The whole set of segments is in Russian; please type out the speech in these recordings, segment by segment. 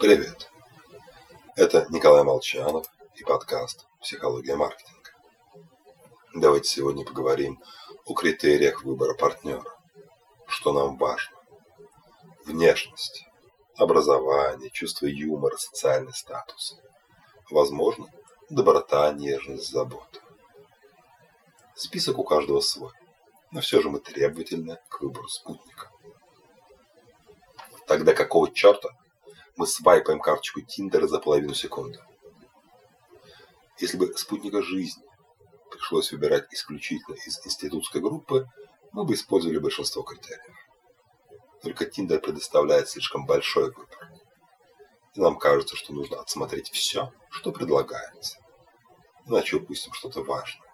Привет! Это Николай Молчанов и подкаст «Психология маркетинга». Давайте сегодня поговорим о критериях выбора партнера. Что нам важно? Внешность, образование, чувство юмора, социальный статус. Возможно, доброта, нежность, забота. Список у каждого свой, но все же мы требовательны к выбору спутника. Тогда какого черта мы свайпаем карточку Тиндера за половину секунды? Если бы спутника жизни пришлось выбирать исключительно из институтской группы, мы бы использовали большинство критериев. Только Тиндер предоставляет слишком большой выбор. И нам кажется, что нужно отсмотреть все, что предлагается. Иначе упустим что-то важное.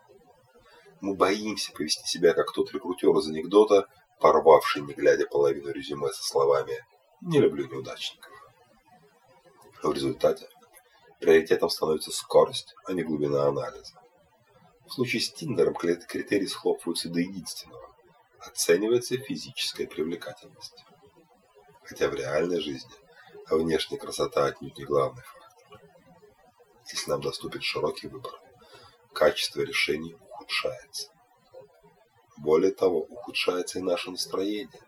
Мы боимся повести себя, как тот рекрутер из анекдота, порвавший, не глядя половину резюме со словами «Не люблю неудачников». В результате приоритетом становится скорость, а не глубина анализа. В случае с Тиндером критерии схлопываются до единственного оценивается физическая привлекательность. Хотя в реальной жизни внешняя красота отнюдь не главный фактор. Если нам доступен широкий выбор, качество решений ухудшается. Более того, ухудшается и наше настроение.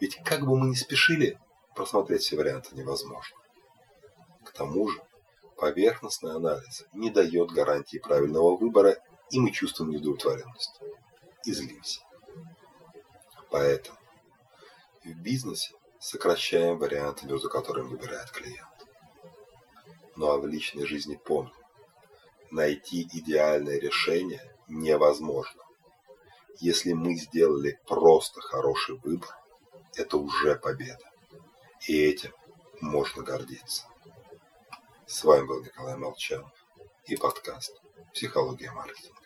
Ведь как бы мы ни спешили, просмотреть все варианты невозможно. К тому же, поверхностный анализ не дает гарантии правильного выбора, и мы чувствуем неудовлетворенность. И злимся. Поэтому в бизнесе сокращаем варианты, между которыми выбирает клиент. Ну а в личной жизни помним, найти идеальное решение невозможно. Если мы сделали просто хороший выбор, это уже победа. И этим можно гордиться. С вами был Николай Молчанов и подкаст «Психология маркетинга».